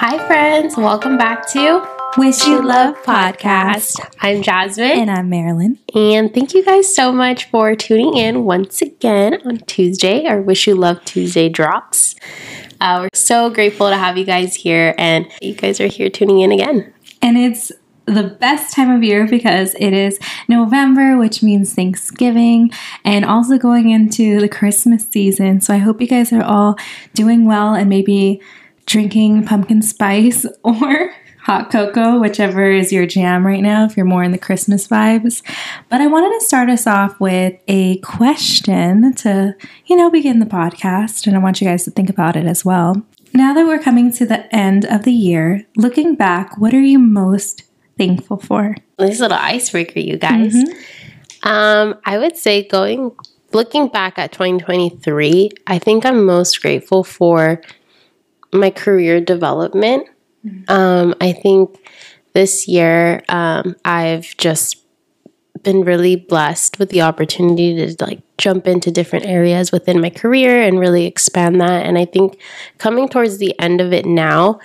Hi, friends. Welcome back to Wish You Love Podcast. I'm Jazmine. And I'm Marilyn. And thank you guys so much for tuning in once again on Tuesday. Our Wish You Love Tuesday drops. Uh, we're so grateful to have you guys here, and you guys are here tuning in again. And it's the best time of year because it is November, which means Thanksgiving, and also going into the Christmas season. So I hope you guys are all doing well and maybe drinking pumpkin spice or hot cocoa, whichever is your jam right now, if you're more in the Christmas vibes. But I wanted to start us off with a question to, you know, begin the podcast, and I want you guys to think about it as well. Now that we're coming to the end of the year, looking back, what are you most thankful for? This little icebreaker, you guys. Um, I would say going looking back at 2023, I think I'm most grateful for my career development. Um, I think this year um, I've just been really blessed with the opportunity to like jump into different areas within my career and really expand that. And I think coming towards the end of it now,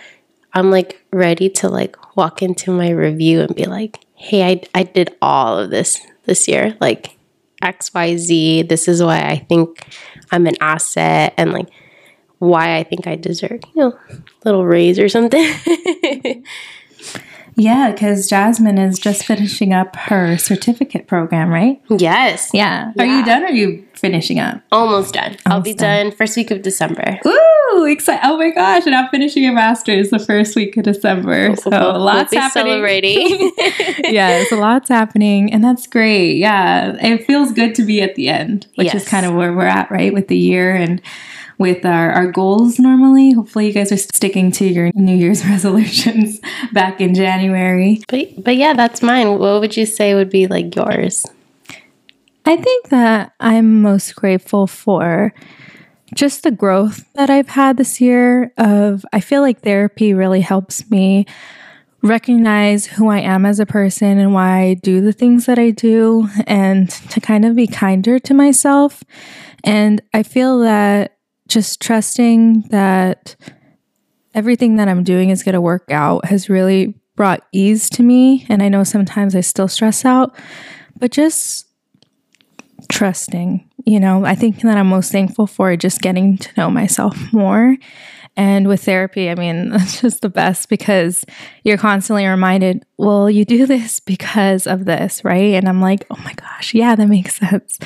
I'm like ready to like walk into my review and be like, hey, I, I did all of this this year. Like XYZ, this is why I think I'm an asset and like why I think I deserve, you know, a little raise or something. Yeah, because Jazmine is just finishing up her certificate program, right? yes. Yeah. Are you done or are you finishing up? Almost done. I'll be done. done first week of December. Ooh, excited. Oh my gosh, and I'm finishing a master's the first week of December. So We'll lots be happening. celebrating. yeah, so lots happening, and that's great. Yeah, it feels good to be at the end, which is kind of where we're at, right, with the year and with our, our goals normally. Hopefully, you guys are sticking to your New Year's resolutions back in January. but but yeah, that's mine. What would you say would be like yours? I think that I'm most grateful for just the growth that I've had this year of I feel like therapy really helps me recognize who I am as a person and why I do the things that I do and to kind of be kinder to myself. And I feel that just trusting that everything that I'm doing is going to work out has really brought ease to me. And I know sometimes I still stress out, but just trusting. You know, I think that I'm most thankful for just getting to know myself more. And with therapy, I mean, that's just the best because you're constantly reminded, well, you do this because of this, right? And I'm like, oh my gosh, yeah, that makes sense.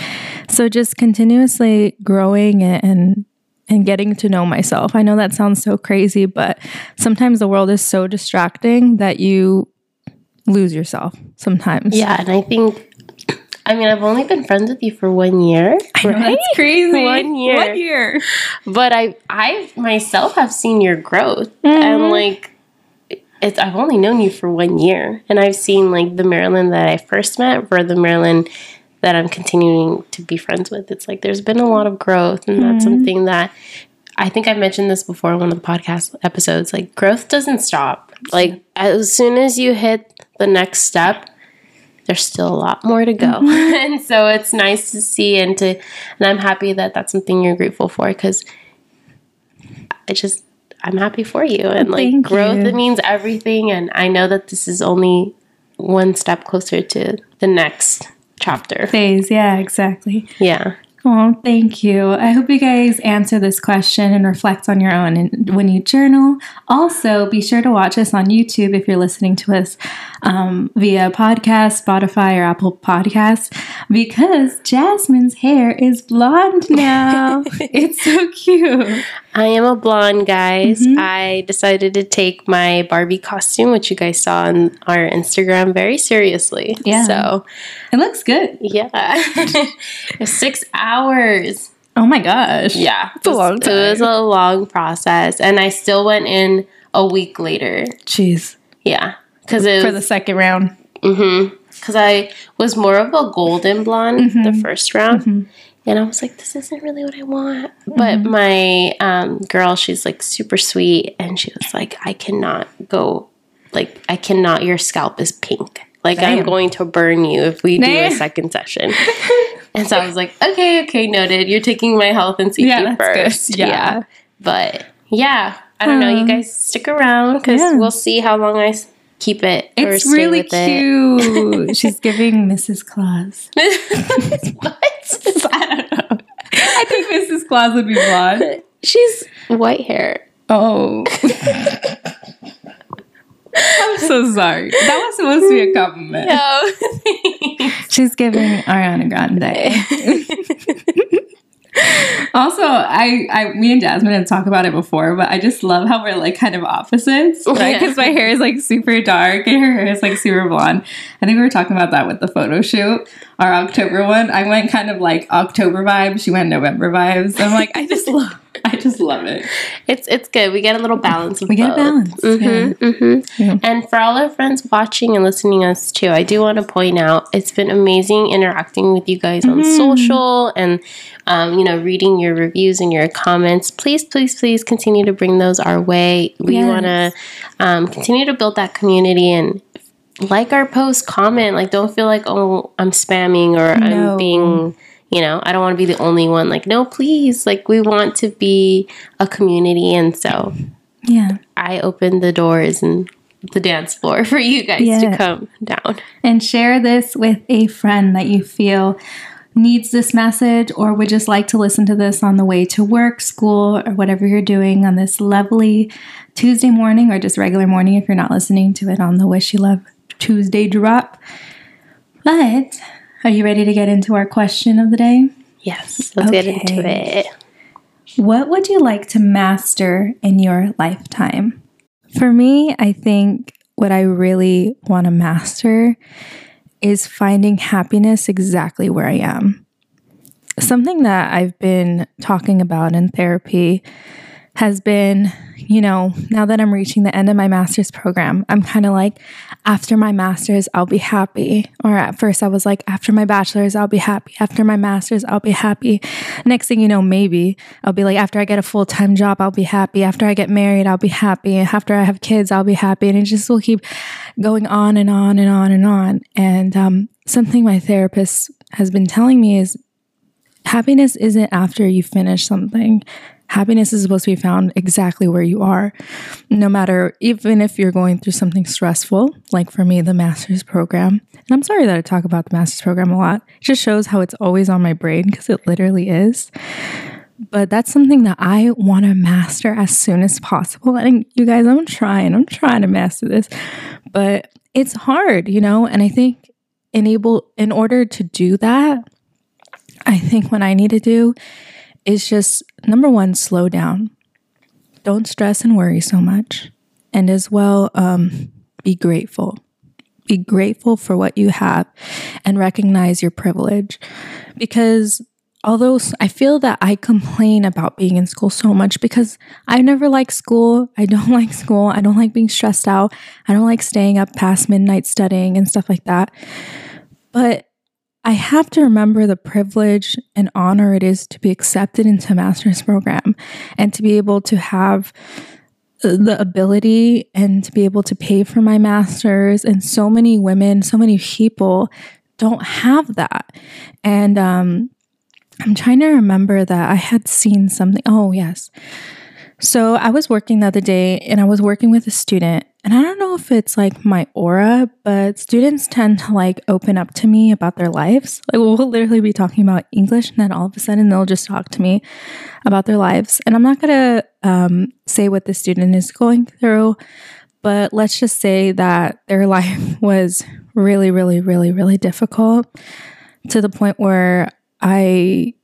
So just continuously growing and and getting to know myself. I know that sounds so crazy, but sometimes the world is so distracting that you lose yourself sometimes. Yeah, and I think I mean I've only been friends with you for one year. I know, that's crazy. One year. One year. But I I myself have seen your growth Mm-hmm. and like it's I've only known you for one year and I've seen like the Marilyn that I first met for the Marilyn that I'm continuing to be friends with. It's like there's been a lot of growth and that's Mm-hmm. something that I think I mentioned this before in one of the podcast episodes. Like growth doesn't stop. Like as soon as you hit the next step, there's still a lot more to go. Mm-hmm. and so it's nice to see and to and I'm happy that that's something you're grateful for cuz I just I'm happy for you and like Thank growth you. it means everything and I know that this is only one step closer to the next chapter. Phase. Yeah, exactly. Yeah. Oh, thank you. I hope you guys answer this question and reflect on your own and when you journal. Also, be sure to watch us on YouTube if you're listening to us um, via podcast, Spotify, or Apple Podcasts because Jazmine's hair is blonde now. it's so cute. I am a blonde, guys. Mm-hmm. I decided to take my Barbie costume, which you guys saw on our Instagram, very seriously. Yeah. So, It looks good. yeah. Six hours. Oh my gosh. Yeah. It's a long time. It was a long process. And I still went in a week later. Jeez. Yeah. Because it For was the second round. Mm hmm. Because I was more of a golden blonde Mm-hmm. the first round. And I was like, this isn't really what I want. But Mm-hmm. my um, girl, she's like super sweet. And she was like, I cannot go, like, I cannot, your scalp is pink. Like, I'm going to burn you if we do a second session. and so I was like, okay, okay, noted. You're taking my health and safety Yeah, first. Yeah. But yeah, I don't know. You guys stick around because yeah. we'll see how long I keep it. It's really with it. cute. She's giving Mrs. Claus. what? I don't know. I think Mrs. Claus would be blonde. She's white hair. Oh. I'm so sorry. That was supposed to be a compliment. No. She's giving Ariana Grande. also, I, I, me and Jazmine have talked about it before, but I just love how we're like kind of opposites, oh, right? Yeah. Because my hair is like super dark and her hair is like super blonde. I think we were talking about that with the photo shoot, our October one. I went kind of like October vibes. She went November vibes. I'm like, I just love, I just love it. it's it's good. We get a little balance of We get a both. balance. Mhm, Mm-hmm. Yeah. And for all our friends watching and listening to us too, I do want to point out it's been amazing interacting with you guys on Mm-hmm. social and um, you know reading your reviews and your comments. Please, please, please continue to bring those our way. We Yes. want to um, continue to build that community and like our post, comment. Like, don't feel like oh I'm spamming or No. I'm being you know i don't want to be the only one like no please like we want to be a community and so Yeah. I opened the doors and the dance floor for you guys Yeah. to come down. and share this with a friend that you feel needs this message or would just like to listen to this on the way to work, school, or whatever you're doing on this lovely Tuesday morning or just regular morning if you're not listening to it on the Wish You Love Tuesday drop. But are you ready to get into our question of the day? Yes, let's get into it. What would you like to master in your lifetime? For me, I think what I really want to master is finding happiness exactly where I am. Something that I've been talking about in therapy has been, you know, now that I'm reaching the end of my master's program, I'm kind of like, after my master's, I'll be happy. Or at first, I was like, after my bachelor's, I'll be happy. After my master's, I'll be happy. Next thing you know, maybe I'll be like, after I get a full time job, I'll be happy. After I get married, I'll be happy. After I have kids, I'll be happy. And it just will keep going on and on and on and on. And um, something my therapist has been telling me is happiness isn't after you finish something. Happiness is supposed to be found exactly where you are. No matter, even if you're going through something stressful, like for me, the master's program. And I'm sorry that I talk about the master's program a lot. It just shows how it's always on my brain because it literally is. But that's something that I want to master as soon as possible. And you guys, I'm trying, I'm trying to master this, but it's hard, you know? And I think enable, in order to do that, I think what I need to do is just number one, slow down. Don't stress and worry so much. And as well, um, be grateful. Be grateful for what you have and recognize your privilege. Because although I feel that I complain about being in school so much because I never like school. I don't like school. I don't like being stressed out. I don't like staying up past midnight studying and stuff like that. But I have to remember the privilege and honor it is to be accepted into a master's program and to be able to have the ability and to be able to pay for my master's. And so many women, so many people don't have that. And um, I'm trying to remember that I had seen something. Oh, yes. So I was working the other day and I was working with a student. And I don't know if it's like my aura, but students tend to like open up to me about their lives. Like we'll literally be talking about English and then all of a sudden they'll just talk to me about their lives. And I'm not to um, say what the student is going through, but let's just say that their life was really, really, really, really difficult to the point where I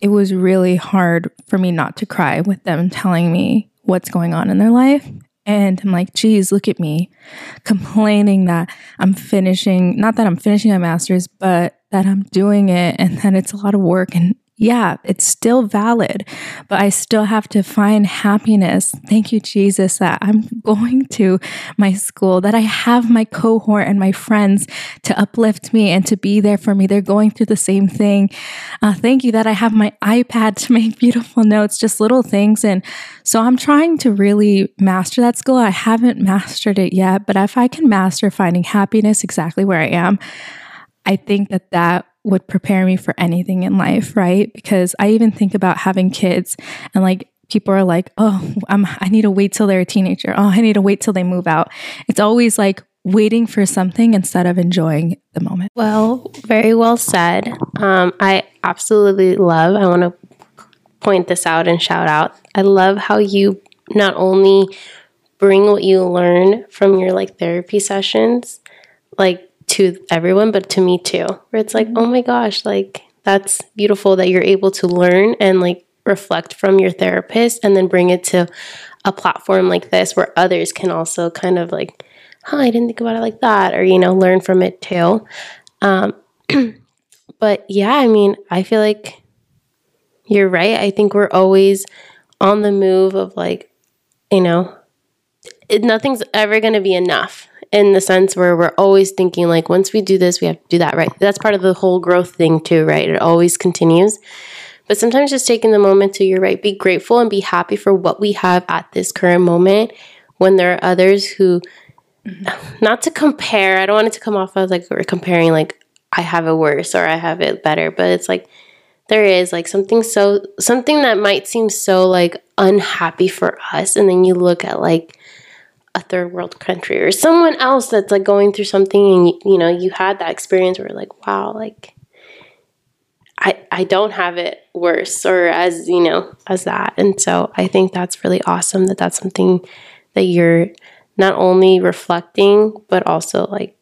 it was really hard for me not to cry with them telling me what's going on in their life. And I'm like, geez, look at me complaining that I'm finishing, not that I'm finishing my master's, but that I'm doing it and that it's a lot of work. And yeah, it's still valid, but I still have to find happiness. Thank you, Jesus, that I'm going to my school, that I have my cohort and my friends to uplift me and to be there for me. They're going through the same thing. Uh, thank you that I have my iPad to make beautiful notes, just little things. And so I'm trying to really master that skill. I haven't mastered it yet, but if I can master finding happiness exactly where I am, I think that that would prepare me for anything in life, right? Because I even think about having kids and like people are like, oh, I'm, I need to wait till they're a teenager. Oh, I need to wait till they move out. It's always like waiting for something instead of enjoying the moment. Well, very well said. Um, I absolutely love, I want to point this out and shout out. I love how you not only bring what you learn from your like therapy sessions, like to everyone, but to me too, where it's like, oh my gosh, like that's beautiful that you're able to learn and like reflect from your therapist and then bring it to a platform like this where others can also kind of like, huh, I didn't think about it like that, or, you know, learn from it too. Um, but yeah, I mean, I feel like you're right. I think we're always on the move of like, you know, it, nothing's ever going to be enough in the sense where we're always thinking like once we do this we have to do that right? That's part of the whole growth thing too right? It always continues. But sometimes just taking the moment to, you're right, be grateful and be happy for what we have at this current moment when there are others who, mm-hmm. not to compare, I don't want it to come off as like we're comparing, like, I have it worse or I have it better, but it's like, there is like something so something that might seem so like unhappy for us and then you look at like a third world country or someone else that's like going through something and you, you know you had that experience where like wow like I, I don't have it worse or as you know as that. And so i think that's really awesome that that's something that you're not only reflecting but also like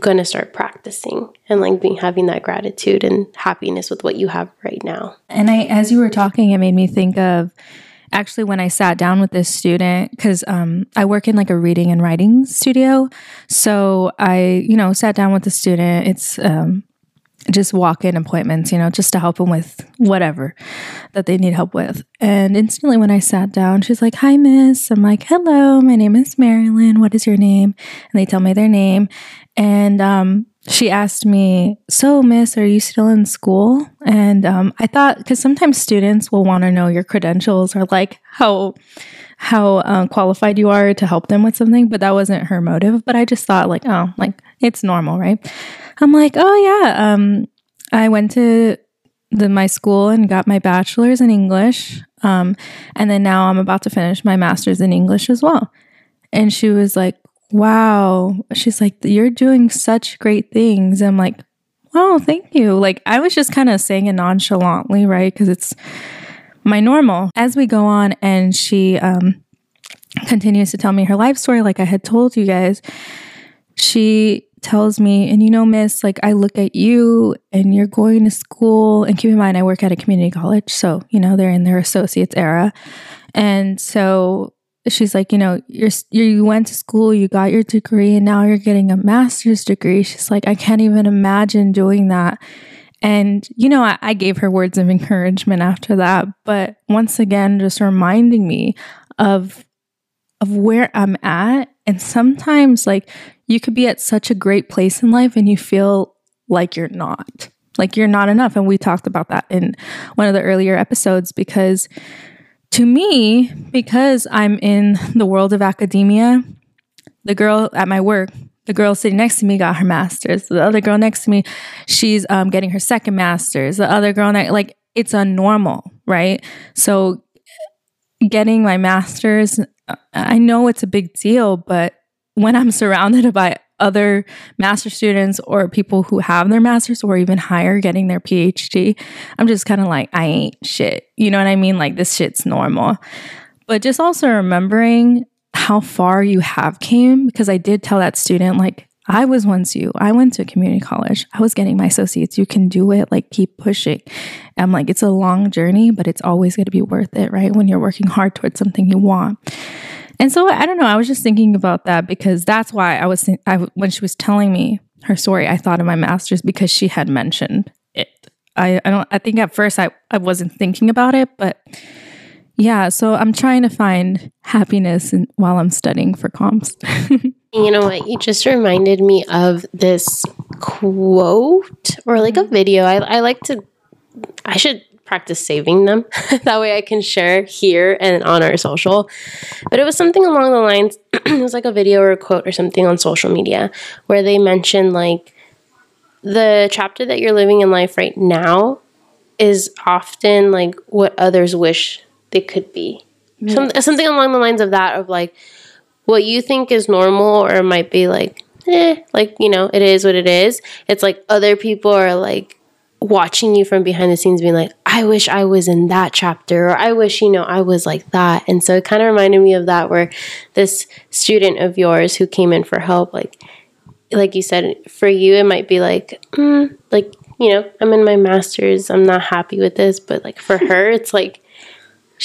going to start practicing and like being having that gratitude and happiness with what you have right now. And i as you were talking it made me think of actually when i sat down with this student because um, i work in like a reading and writing studio. So i you know sat down with the student. It's um, just walk in appointments, you know, just to help them with whatever that they need help with. And instantly, when I sat down, she's like, Hi, miss. I'm like, Hello, my name is Marilyn. What is your name? And they tell me their name. And um, she asked me, So, miss, are you still in school? And um, I thought, because sometimes students will want to know your credentials or like how how uh, qualified you are to help them with something, but that wasn't her motive. But I just thought, like, oh, like it's normal, right? I'm like, oh yeah. Um, I went to the my school and got my bachelor's in English. Um, and then now I'm about to finish my master's in English as well. And she was like, wow. She's like, you're doing such great things. I'm like, oh, thank you. Like I was just kind of saying it nonchalantly, right? Because it's my normal. As we go on, and she um, continues to tell me her life story, like I had told you guys, she tells me, and you know, miss, like I look at you and you're going to school. And keep in mind, I work at a community college. So, you know, they're in their associates era. And so she's like, you know, you're, you went to school, you got your degree, and now you're getting a master's degree. She's like, I can't even imagine doing that and, you know, I, I, gave her words of encouragement after that. But once again, just reminding me of of where I'm at. And sometimes like you could be at such a great place in life and you feel like you're not. Like you're not enough. And we talked about that in one of the earlier episodes because to me, because I'm in the world of academia, the girl at my work the girl sitting next to me got her master's. The other girl next to me, she's um, getting her second master's. The other girl, like, it's a normal, right? So, getting my master's, I know it's a big deal, but when I'm surrounded by other master students or people who have their masters or even higher getting their PhD, I'm just kind of like, I ain't shit. You know what I mean? Like, this shit's normal. But just also remembering how far you have came because I did tell that student like I was once you. I went to community college. I was getting my associates. You can do it. Like keep pushing. I'm like it's a long journey, but it's always going to be worth it, right? When you're working hard towards something you want. And so I don't know. I was just thinking about that because that's why I was I, when she was telling me her story, I thought of my master's because she had mentioned it. I, I don't. I think at first I I wasn't thinking about it, but yeah, so I'm trying to find happiness in, while I'm studying for comps. you know what? You just reminded me of this quote or like a mm-hmm. video. I, I like to, I should practice saving them. that way I can share here and on our social. But it was something along the lines, it was like a video or a quote or something on social media where they mentioned like the chapter that you're living in life right now is often like what others wish they could be. Some, something along the lines of that of like what you think is normal or might be like eh, like you know it is what it is. It's like other people are like watching you from behind the scenes being like i wish i was in that chapter or i wish you know i was like that. And so it kind of reminded me of that where this student of yours who came in for help like like you said for you it might be like mm, like you know i'm in my masters i'm not happy with this but like for her it's like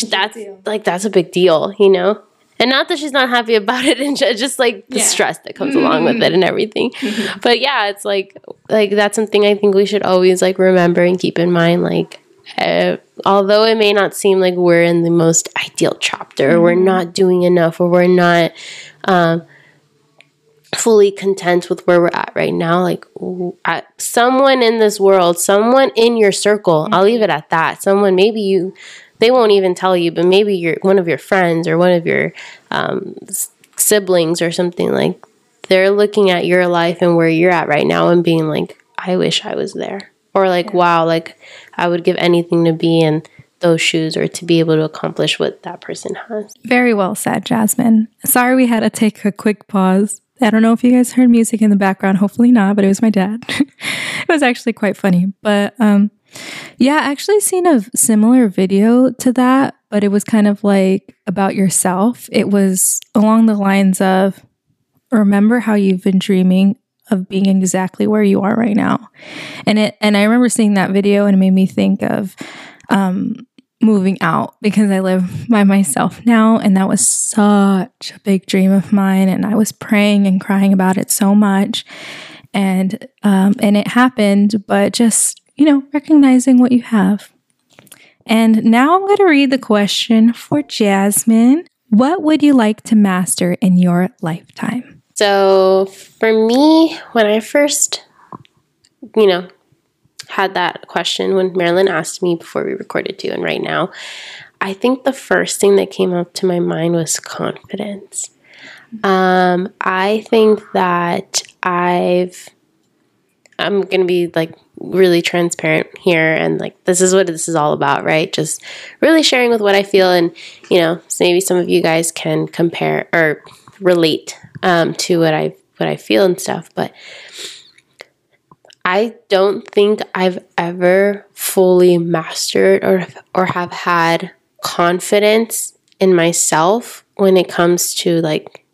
that's like that's a big deal you know and not that she's not happy about it and just like the yeah. stress that comes mm-hmm. along with it and everything mm-hmm. but yeah it's like like that's something i think we should always like remember and keep in mind like uh, although it may not seem like we're in the most ideal chapter mm-hmm. we're not doing enough or we're not um, fully content with where we're at right now like at someone in this world someone in your circle i'll leave it at that someone maybe you they won't even tell you, but maybe your one of your friends or one of your um, siblings or something like they're looking at your life and where you're at right now and being like, I wish I was there, or like, yeah. wow, like I would give anything to be in those shoes or to be able to accomplish what that person has. Very well said, Jazmine. Sorry we had to take a quick pause. I don't know if you guys heard music in the background. Hopefully not, but it was my dad. it was actually quite funny. But um, yeah, I actually seen a similar video to that, but it was kind of like about yourself. It was along the lines of remember how you've been dreaming of being exactly where you are right now. And it and I remember seeing that video and it made me think of um moving out because I live by myself now and that was such a big dream of mine and I was praying and crying about it so much and um and it happened but just you know, recognizing what you have. And now I'm going to read the question for Jazmine. What would you like to master in your lifetime? So, for me, when I first, you know, had that question when Marilyn asked me before we recorded too, and right now, I think the first thing that came up to my mind was confidence. Um, I think that I've, I'm going to be like really transparent here and like this is what this is all about right? Just really sharing with what i feel and you know maybe some of you guys can compare or relate um, to what i what i feel and stuff but i don't think i've ever fully mastered or or have had confidence in myself when it comes to like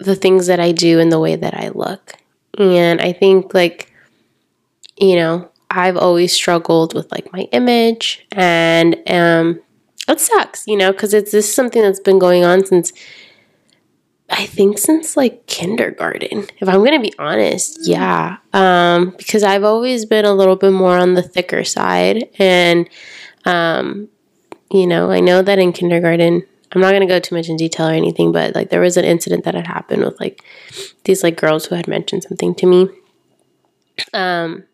the things that i do and the way that i look and i think like you know, I've always struggled with like my image and um it sucks, you know, because it's this is something that's been going on since I think since like kindergarten. If I'm gonna be honest, yeah. Um, because I've always been a little bit more on the thicker side. And um, you know, I know that in kindergarten, I'm not gonna go too much in detail or anything, but like there was an incident that had happened with like these like girls who had mentioned something to me. Um,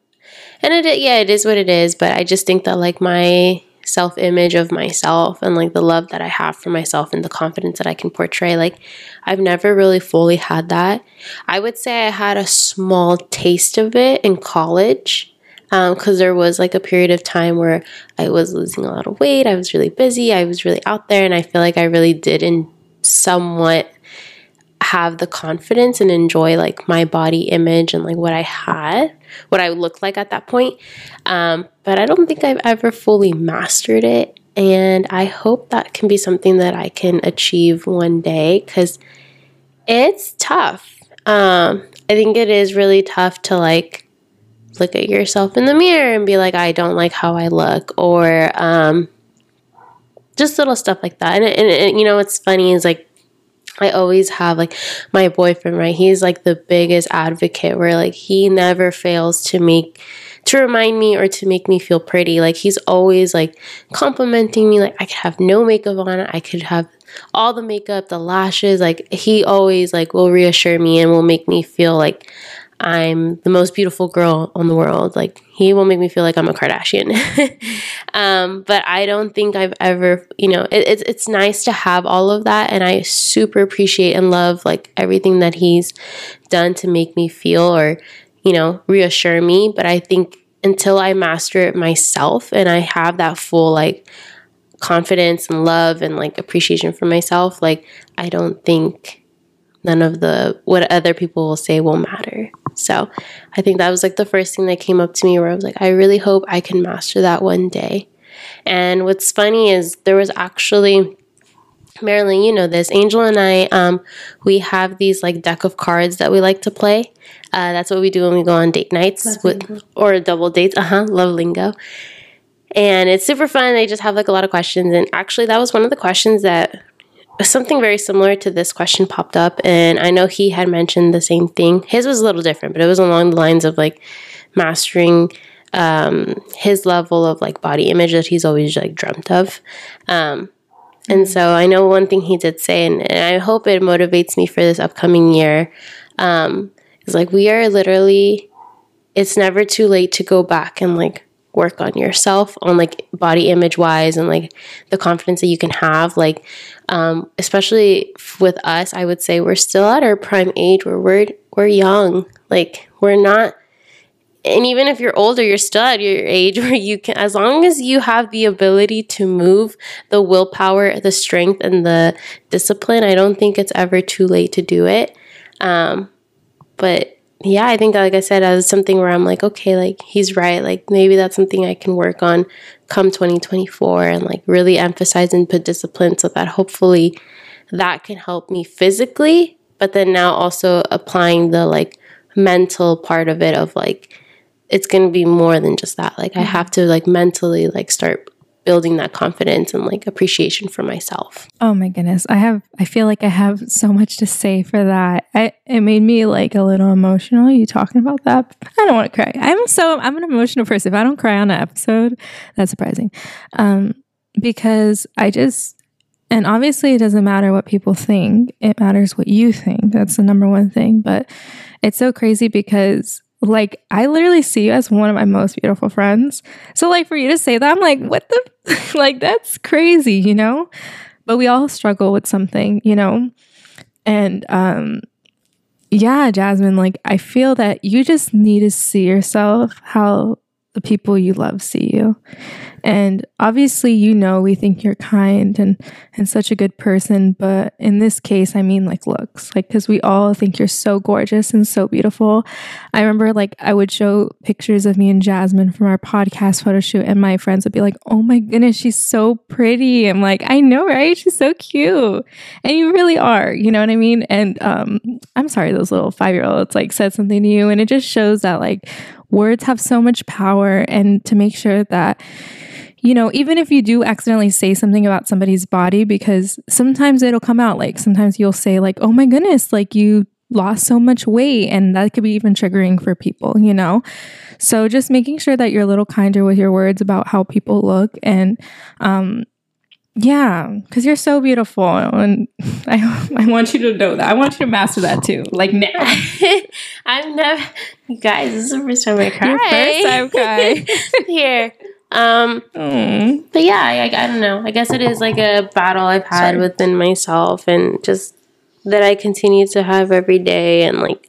and it yeah it is what it is but i just think that like my self image of myself and like the love that i have for myself and the confidence that i can portray like i've never really fully had that i would say i had a small taste of it in college because um, there was like a period of time where I was losing a lot of weight. I was really busy. I was really out there, and I feel like I really did in somewhat have the confidence and enjoy like my body image and like what I had, what I looked like at that point. Um, but I don't think I've ever fully mastered it. And I hope that can be something that I can achieve one day because it's tough. Um, I think it is really tough to like look at yourself in the mirror and be like, I don't like how I look, or um, just little stuff like that. And, and, and you know, what's funny is like I always have like my boyfriend, right? He's like the biggest advocate where like he never fails to make to remind me or to make me feel pretty. Like he's always like complimenting me like I could have no makeup on, I could have all the makeup, the lashes, like he always like will reassure me and will make me feel like I'm the most beautiful girl on the world. Like he will make me feel like I'm a Kardashian. um, but I don't think I've ever, you know, it, it's it's nice to have all of that, and I super appreciate and love like everything that he's done to make me feel or, you know, reassure me. But I think until I master it myself and I have that full like confidence and love and like appreciation for myself, like I don't think none of the what other people will say will matter. So I think that was like the first thing that came up to me where I was like, I really hope I can master that one day. And what's funny is there was actually Marilyn, you know this. Angel and I, um, we have these like deck of cards that we like to play. Uh, that's what we do when we go on date nights love with lingo. or double dates. Uh huh. Love lingo. And it's super fun. They just have like a lot of questions. And actually, that was one of the questions that something very similar to this question popped up. And I know he had mentioned the same thing. His was a little different, but it was along the lines of like mastering um, his level of like body image that he's always like dreamt of. Um, and so I know one thing he did say, and, and I hope it motivates me for this upcoming year, um, is like we are literally, it's never too late to go back and like work on yourself on like body image wise and like the confidence that you can have like um, especially with us i would say we're still at our prime age where we're we're young like we're not and even if you're older, you're still at your age where you can, as long as you have the ability to move, the willpower, the strength, and the discipline, I don't think it's ever too late to do it. Um, but yeah, I think, like I said, was something where I'm like, okay, like he's right. Like maybe that's something I can work on come 2024 and like really emphasize and put discipline so that hopefully that can help me physically, but then now also applying the like mental part of it of like, it's going to be more than just that. Like I mm-hmm. have to like mentally like start building that confidence and like appreciation for myself. Oh my goodness. I have I feel like I have so much to say for that. I it made me like a little emotional you talking about that. I don't want to cry. I'm so I'm an emotional person. If I don't cry on an episode, that's surprising. Um because I just and obviously it doesn't matter what people think. It matters what you think. That's the number one thing, but it's so crazy because like I literally see you as one of my most beautiful friends. So like for you to say that, I'm like, what the like that's crazy, you know? But we all struggle with something, you know? And um yeah, Jazmine, like I feel that you just need to see yourself how the people you love see you. And obviously, you know, we think you're kind and, and such a good person. But in this case, I mean, like looks, like, because we all think you're so gorgeous and so beautiful. I remember, like, I would show pictures of me and Jazmine from our podcast photo shoot, and my friends would be like, oh my goodness, she's so pretty. I'm like, I know, right? She's so cute. And you really are, you know what I mean? And um, I'm sorry, those little five year olds like said something to you. And it just shows that, like, words have so much power and to make sure that you know, even if you do accidentally say something about somebody's body, because sometimes it'll come out like sometimes you'll say, like, oh my goodness, like you lost so much weight. And that could be even triggering for people, you know? So just making sure that you're a little kinder with your words about how people look and, um, yeah, because you're so beautiful, and I I want you to know that. I want you to master that too, like now. I've never, you guys. This is the first time I cry. Your first time cry here. Um, mm. but yeah, I, I don't know. I guess it is like a battle I've had Sorry. within myself, and just that I continue to have every day, and like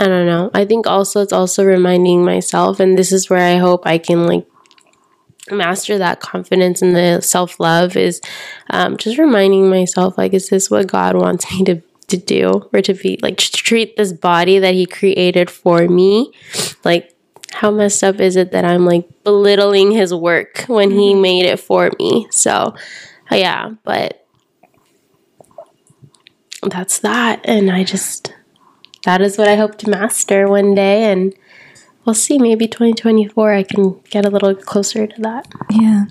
I don't know. I think also it's also reminding myself, and this is where I hope I can like master that confidence and the self love is um, just reminding myself like, is this what God wants me to to do or to be like to treat this body that He created for me? Like, how messed up is it that I'm like belittling His work when He mm-hmm. made it for me? So, yeah, but that's that, and I just that is what I hope to master one day and we'll see. Maybe 2024, I can get a little closer to that. Yeah.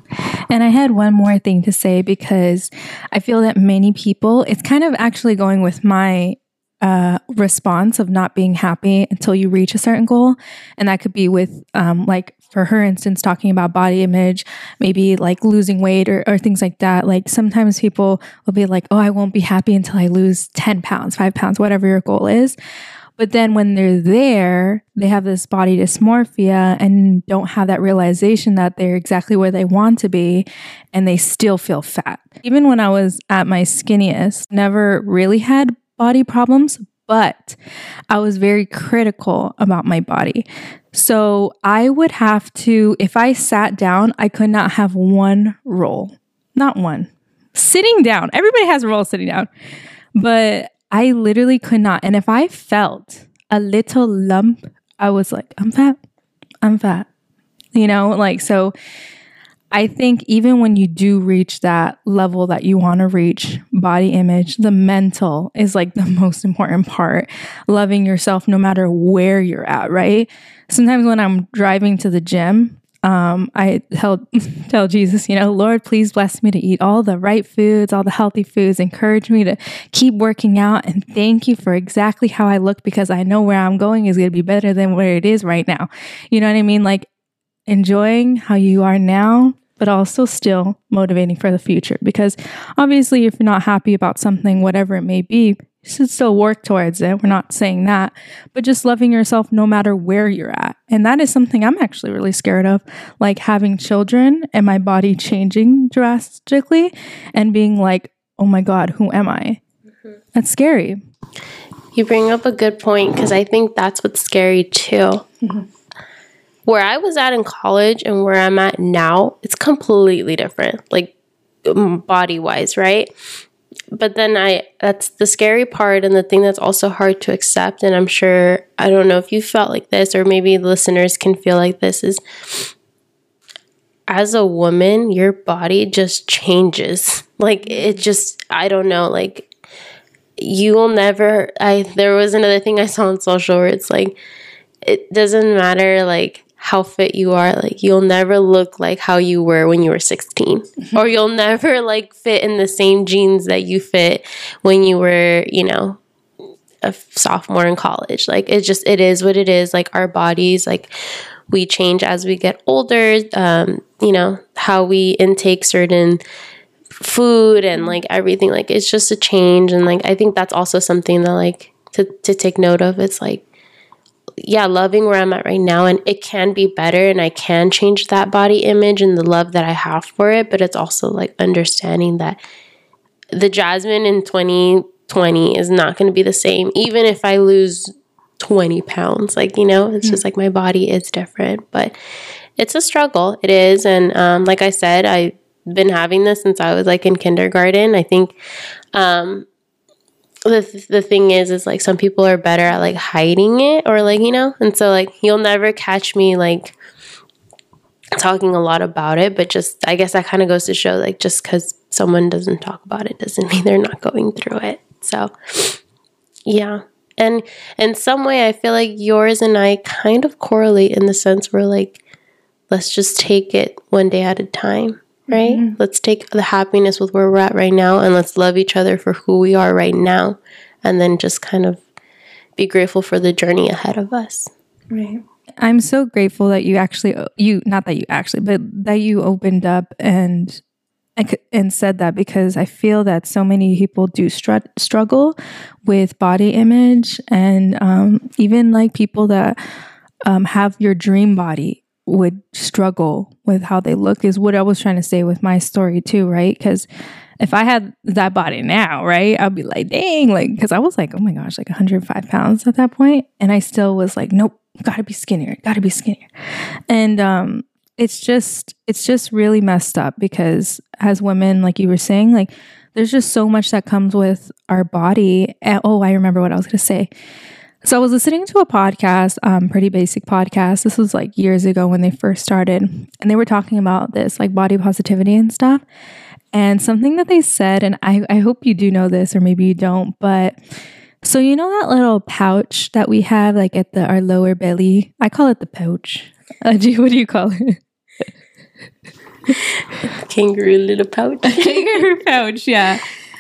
And I had one more thing to say because I feel that many people, it's kind of actually going with my uh, response of not being happy until you reach a certain goal. And that could be with, um, like, for her instance, talking about body image, maybe like losing weight or, or things like that. Like, sometimes people will be like, oh, I won't be happy until I lose 10 pounds, five pounds, whatever your goal is. But then when they're there, they have this body dysmorphia and don't have that realization that they're exactly where they want to be and they still feel fat. Even when I was at my skinniest, never really had body problems, but I was very critical about my body. So I would have to, if I sat down, I could not have one roll not one. Sitting down. Everybody has a roll sitting down. But I literally could not. And if I felt a little lump, I was like, I'm fat. I'm fat. You know, like, so I think even when you do reach that level that you want to reach, body image, the mental is like the most important part. Loving yourself no matter where you're at, right? Sometimes when I'm driving to the gym, um, I tell tell Jesus, you know, Lord, please bless me to eat all the right foods, all the healthy foods. Encourage me to keep working out, and thank you for exactly how I look because I know where I'm going is going to be better than where it is right now. You know what I mean? Like enjoying how you are now but also still motivating for the future. Because obviously, if you're not happy about something, whatever it may be, you should still work towards it. We're not saying that, but just loving yourself no matter where you're at. And that is something I'm actually really scared of, like having children and my body changing drastically and being like, oh my God, who am I? Mm-hmm. That's scary. You bring up a good point because I think that's what's scary too. Mm-hmm where I was at in college and where I'm at now, it's completely different, like um, body wise, right? But then I, that's the scary part and the thing that's also hard to accept. And I'm sure, I don't know if you felt like this or maybe listeners can feel like this is as a woman, your body just changes. Like it just, I don't know, like you will never, I, there was another thing I saw on social where it's like, it doesn't matter like how fit you are like you'll never look like how you were when you were 16 mm-hmm. or you'll never like fit in the same jeans that you fit when you were you know a sophomore in college. Like it just it is what it is. Like our bodies like we change as we get older um you know how we intake certain food and like everything. Like it's just a change. And like i think that's also something that like to, to take note of. It's like yeah, loving where I'm at right now and it can be better and I can change that body image and the love that I have for it, but it's also like understanding that the Jazmine in 2020 is not going to be the same even if I lose 20 pounds. Like, you know, it's mm-hmm. just like my body is different, but it's a struggle. It is and um, like I said, I've been having this since I was like in kindergarten. I think um, the the thing is is like some people are better at like hiding it or like you know? And so like you'll never catch me like talking a lot about it but just i guess that kind of goes to show like just because someone doesn't talk about it doesn't mean they're not going through it. So yeah. And in some way i feel like yours and i kind of correlate in the sense where like let's just take it one day at a time right? Mm-hmm. Let's take the happiness with where we're at right now and let's love each other for who we are right now and then just kind of be grateful for the journey ahead of us. Right. I'm so grateful that you actually you not that you actually but that you opened up and and said that because I feel that so many people do str- struggle with body image and um, even like people that um, have your dream body would struggle with how they look is what I was trying to say with my story too, right? Because if I had that body now, right, I'd be like, dang, like, because I was like, oh my gosh, like 105 pounds at that point, and I still was like, nope, gotta be skinnier, gotta be skinnier, and um, it's just, it's just really messed up because as women, like you were saying, like, there's just so much that comes with our body. And, oh, I remember what I was gonna say so I was listening to a podcast, um, pretty basic podcast. This was like years ago when they first started, and they were talking about this, like body positivity and stuff. And something that they said, and I, I hope you do know this, or maybe you don't, but so you know that little pouch that we have, like at the our lower belly. I call it the pouch. Uh, do, what do you call it? kangaroo little pouch. kangaroo pouch, yeah.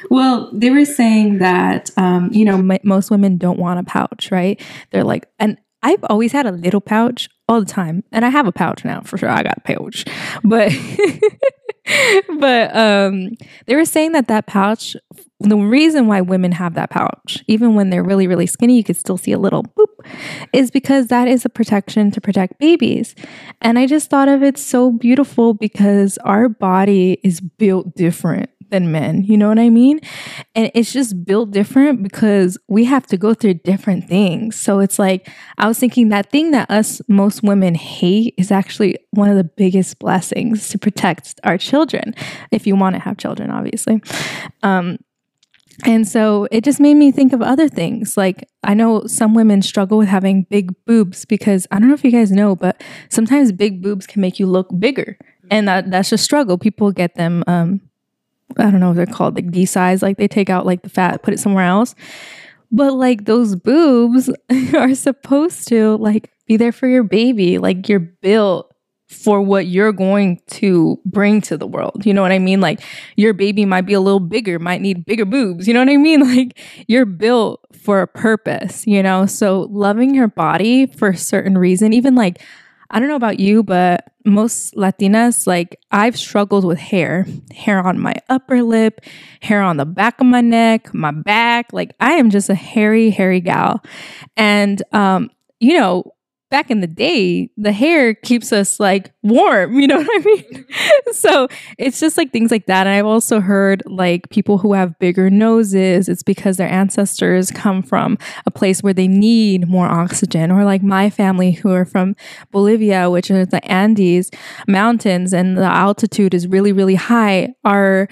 Well, they were saying that, um, you know, most women don't want a pouch, right? They're like, and I've always had a little pouch all the time, and I have a pouch now for sure. I got a pouch, but but um, they were saying that that pouch, the reason why women have that pouch, even when they're really really skinny, you could still see a little boop, is because that is a protection to protect babies. And I just thought of it so beautiful because our body is built different than men. You know what I mean? And it's just built different because we have to go through different things. So it's like, I was thinking that thing that us most women hate is actually one of the biggest blessings to protect our children, if you want to have children, obviously. Um, and so it just made me think of other things. Like, I know some women struggle with having big boobs because I don't know if you guys know, but sometimes big boobs can make you look bigger. And that, that's a struggle. People get them um, I don't know if they're called like D-size, like they take out like the fat, put it somewhere else. But like those boobs are supposed to like be there for your baby. Like you're built for what you're going to bring to the world. You know what I mean? Like your baby might be a little bigger, might need bigger boobs. You know what I mean? Like you're built for a purpose, you know? So loving your body for a certain reason, even like I don't know about you, but most Latinas, like I've struggled with hair, hair on my upper lip, hair on the back of my neck, my back. Like I am just a hairy, hairy gal. And, um, you know, back in the day, the hair keeps us like warm, you know what I mean? so it's just like things like that. And I've also heard like people who have bigger noses, it's because their ancestors come from a place where they need more oxygen, or like my family who are from Bolivia, which are the Andes mountains, and the altitude is really, really high. Our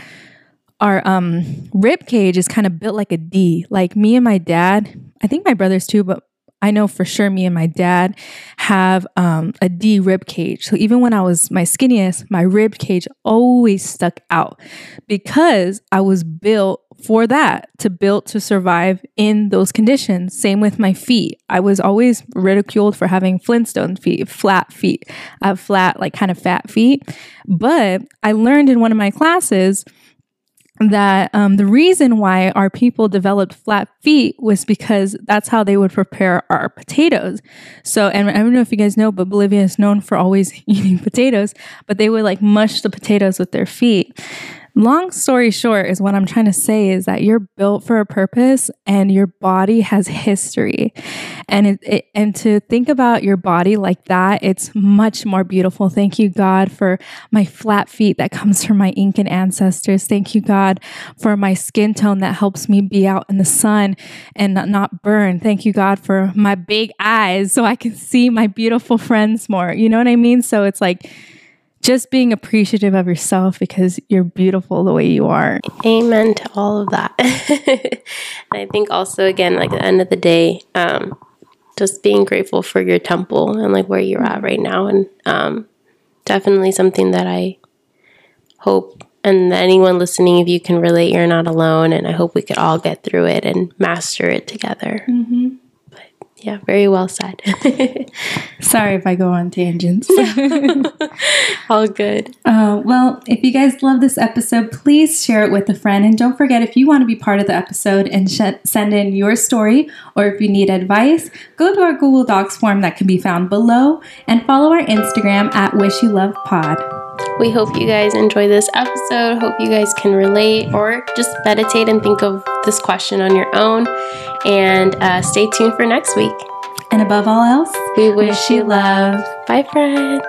our um rib cage is kind of built like a D. Like me and my dad, I think my brothers too, but I know for sure me and my dad have um, a D rib cage. So even when I was my skinniest, my rib cage always stuck out because I was built for that to build to survive in those conditions. Same with my feet. I was always ridiculed for having Flintstone feet, flat feet. I have flat, like kind of fat feet. But I learned in one of my classes that um, the reason why our people developed flat feet was because that's how they would prepare our potatoes. So, and I don't know if you guys know, but Bolivia is known for always eating potatoes, but they would like mush the potatoes with their feet. Long story short, is what I'm trying to say is that you're built for a purpose and your body has history. And it, it, and to think about your body like that, it's much more beautiful. Thank you, God, for my flat feet that comes from my Incan ancestors. Thank you, God, for my skin tone that helps me be out in the sun and not, not burn. Thank you, God, for my big eyes so I can see my beautiful friends more. You know what I mean? So it's like, just being appreciative of yourself because you're beautiful the way you are. Amen to all of that. I think also, again, like at the end of the day, um, just being grateful for your temple and like where you're at right now. And um, definitely something that I hope and anyone listening, if you can relate, you're not alone. And I hope we could all get through it and master it together. Mm-hmm yeah, very well said. Sorry if I go on tangents. All good. Uh, well, if you guys love this episode, please share it with a friend. And don't forget, if you want to be part of the episode and sh- send in your story, or if you need advice, go to our Google Docs form that can be found below and follow our Instagram at Wish You Love Pod. We hope you guys enjoy this episode. Hope you guys can relate or just meditate and think of this question on your own. And uh, stay tuned for next week. And above all else, we wish you love. Bye, friends.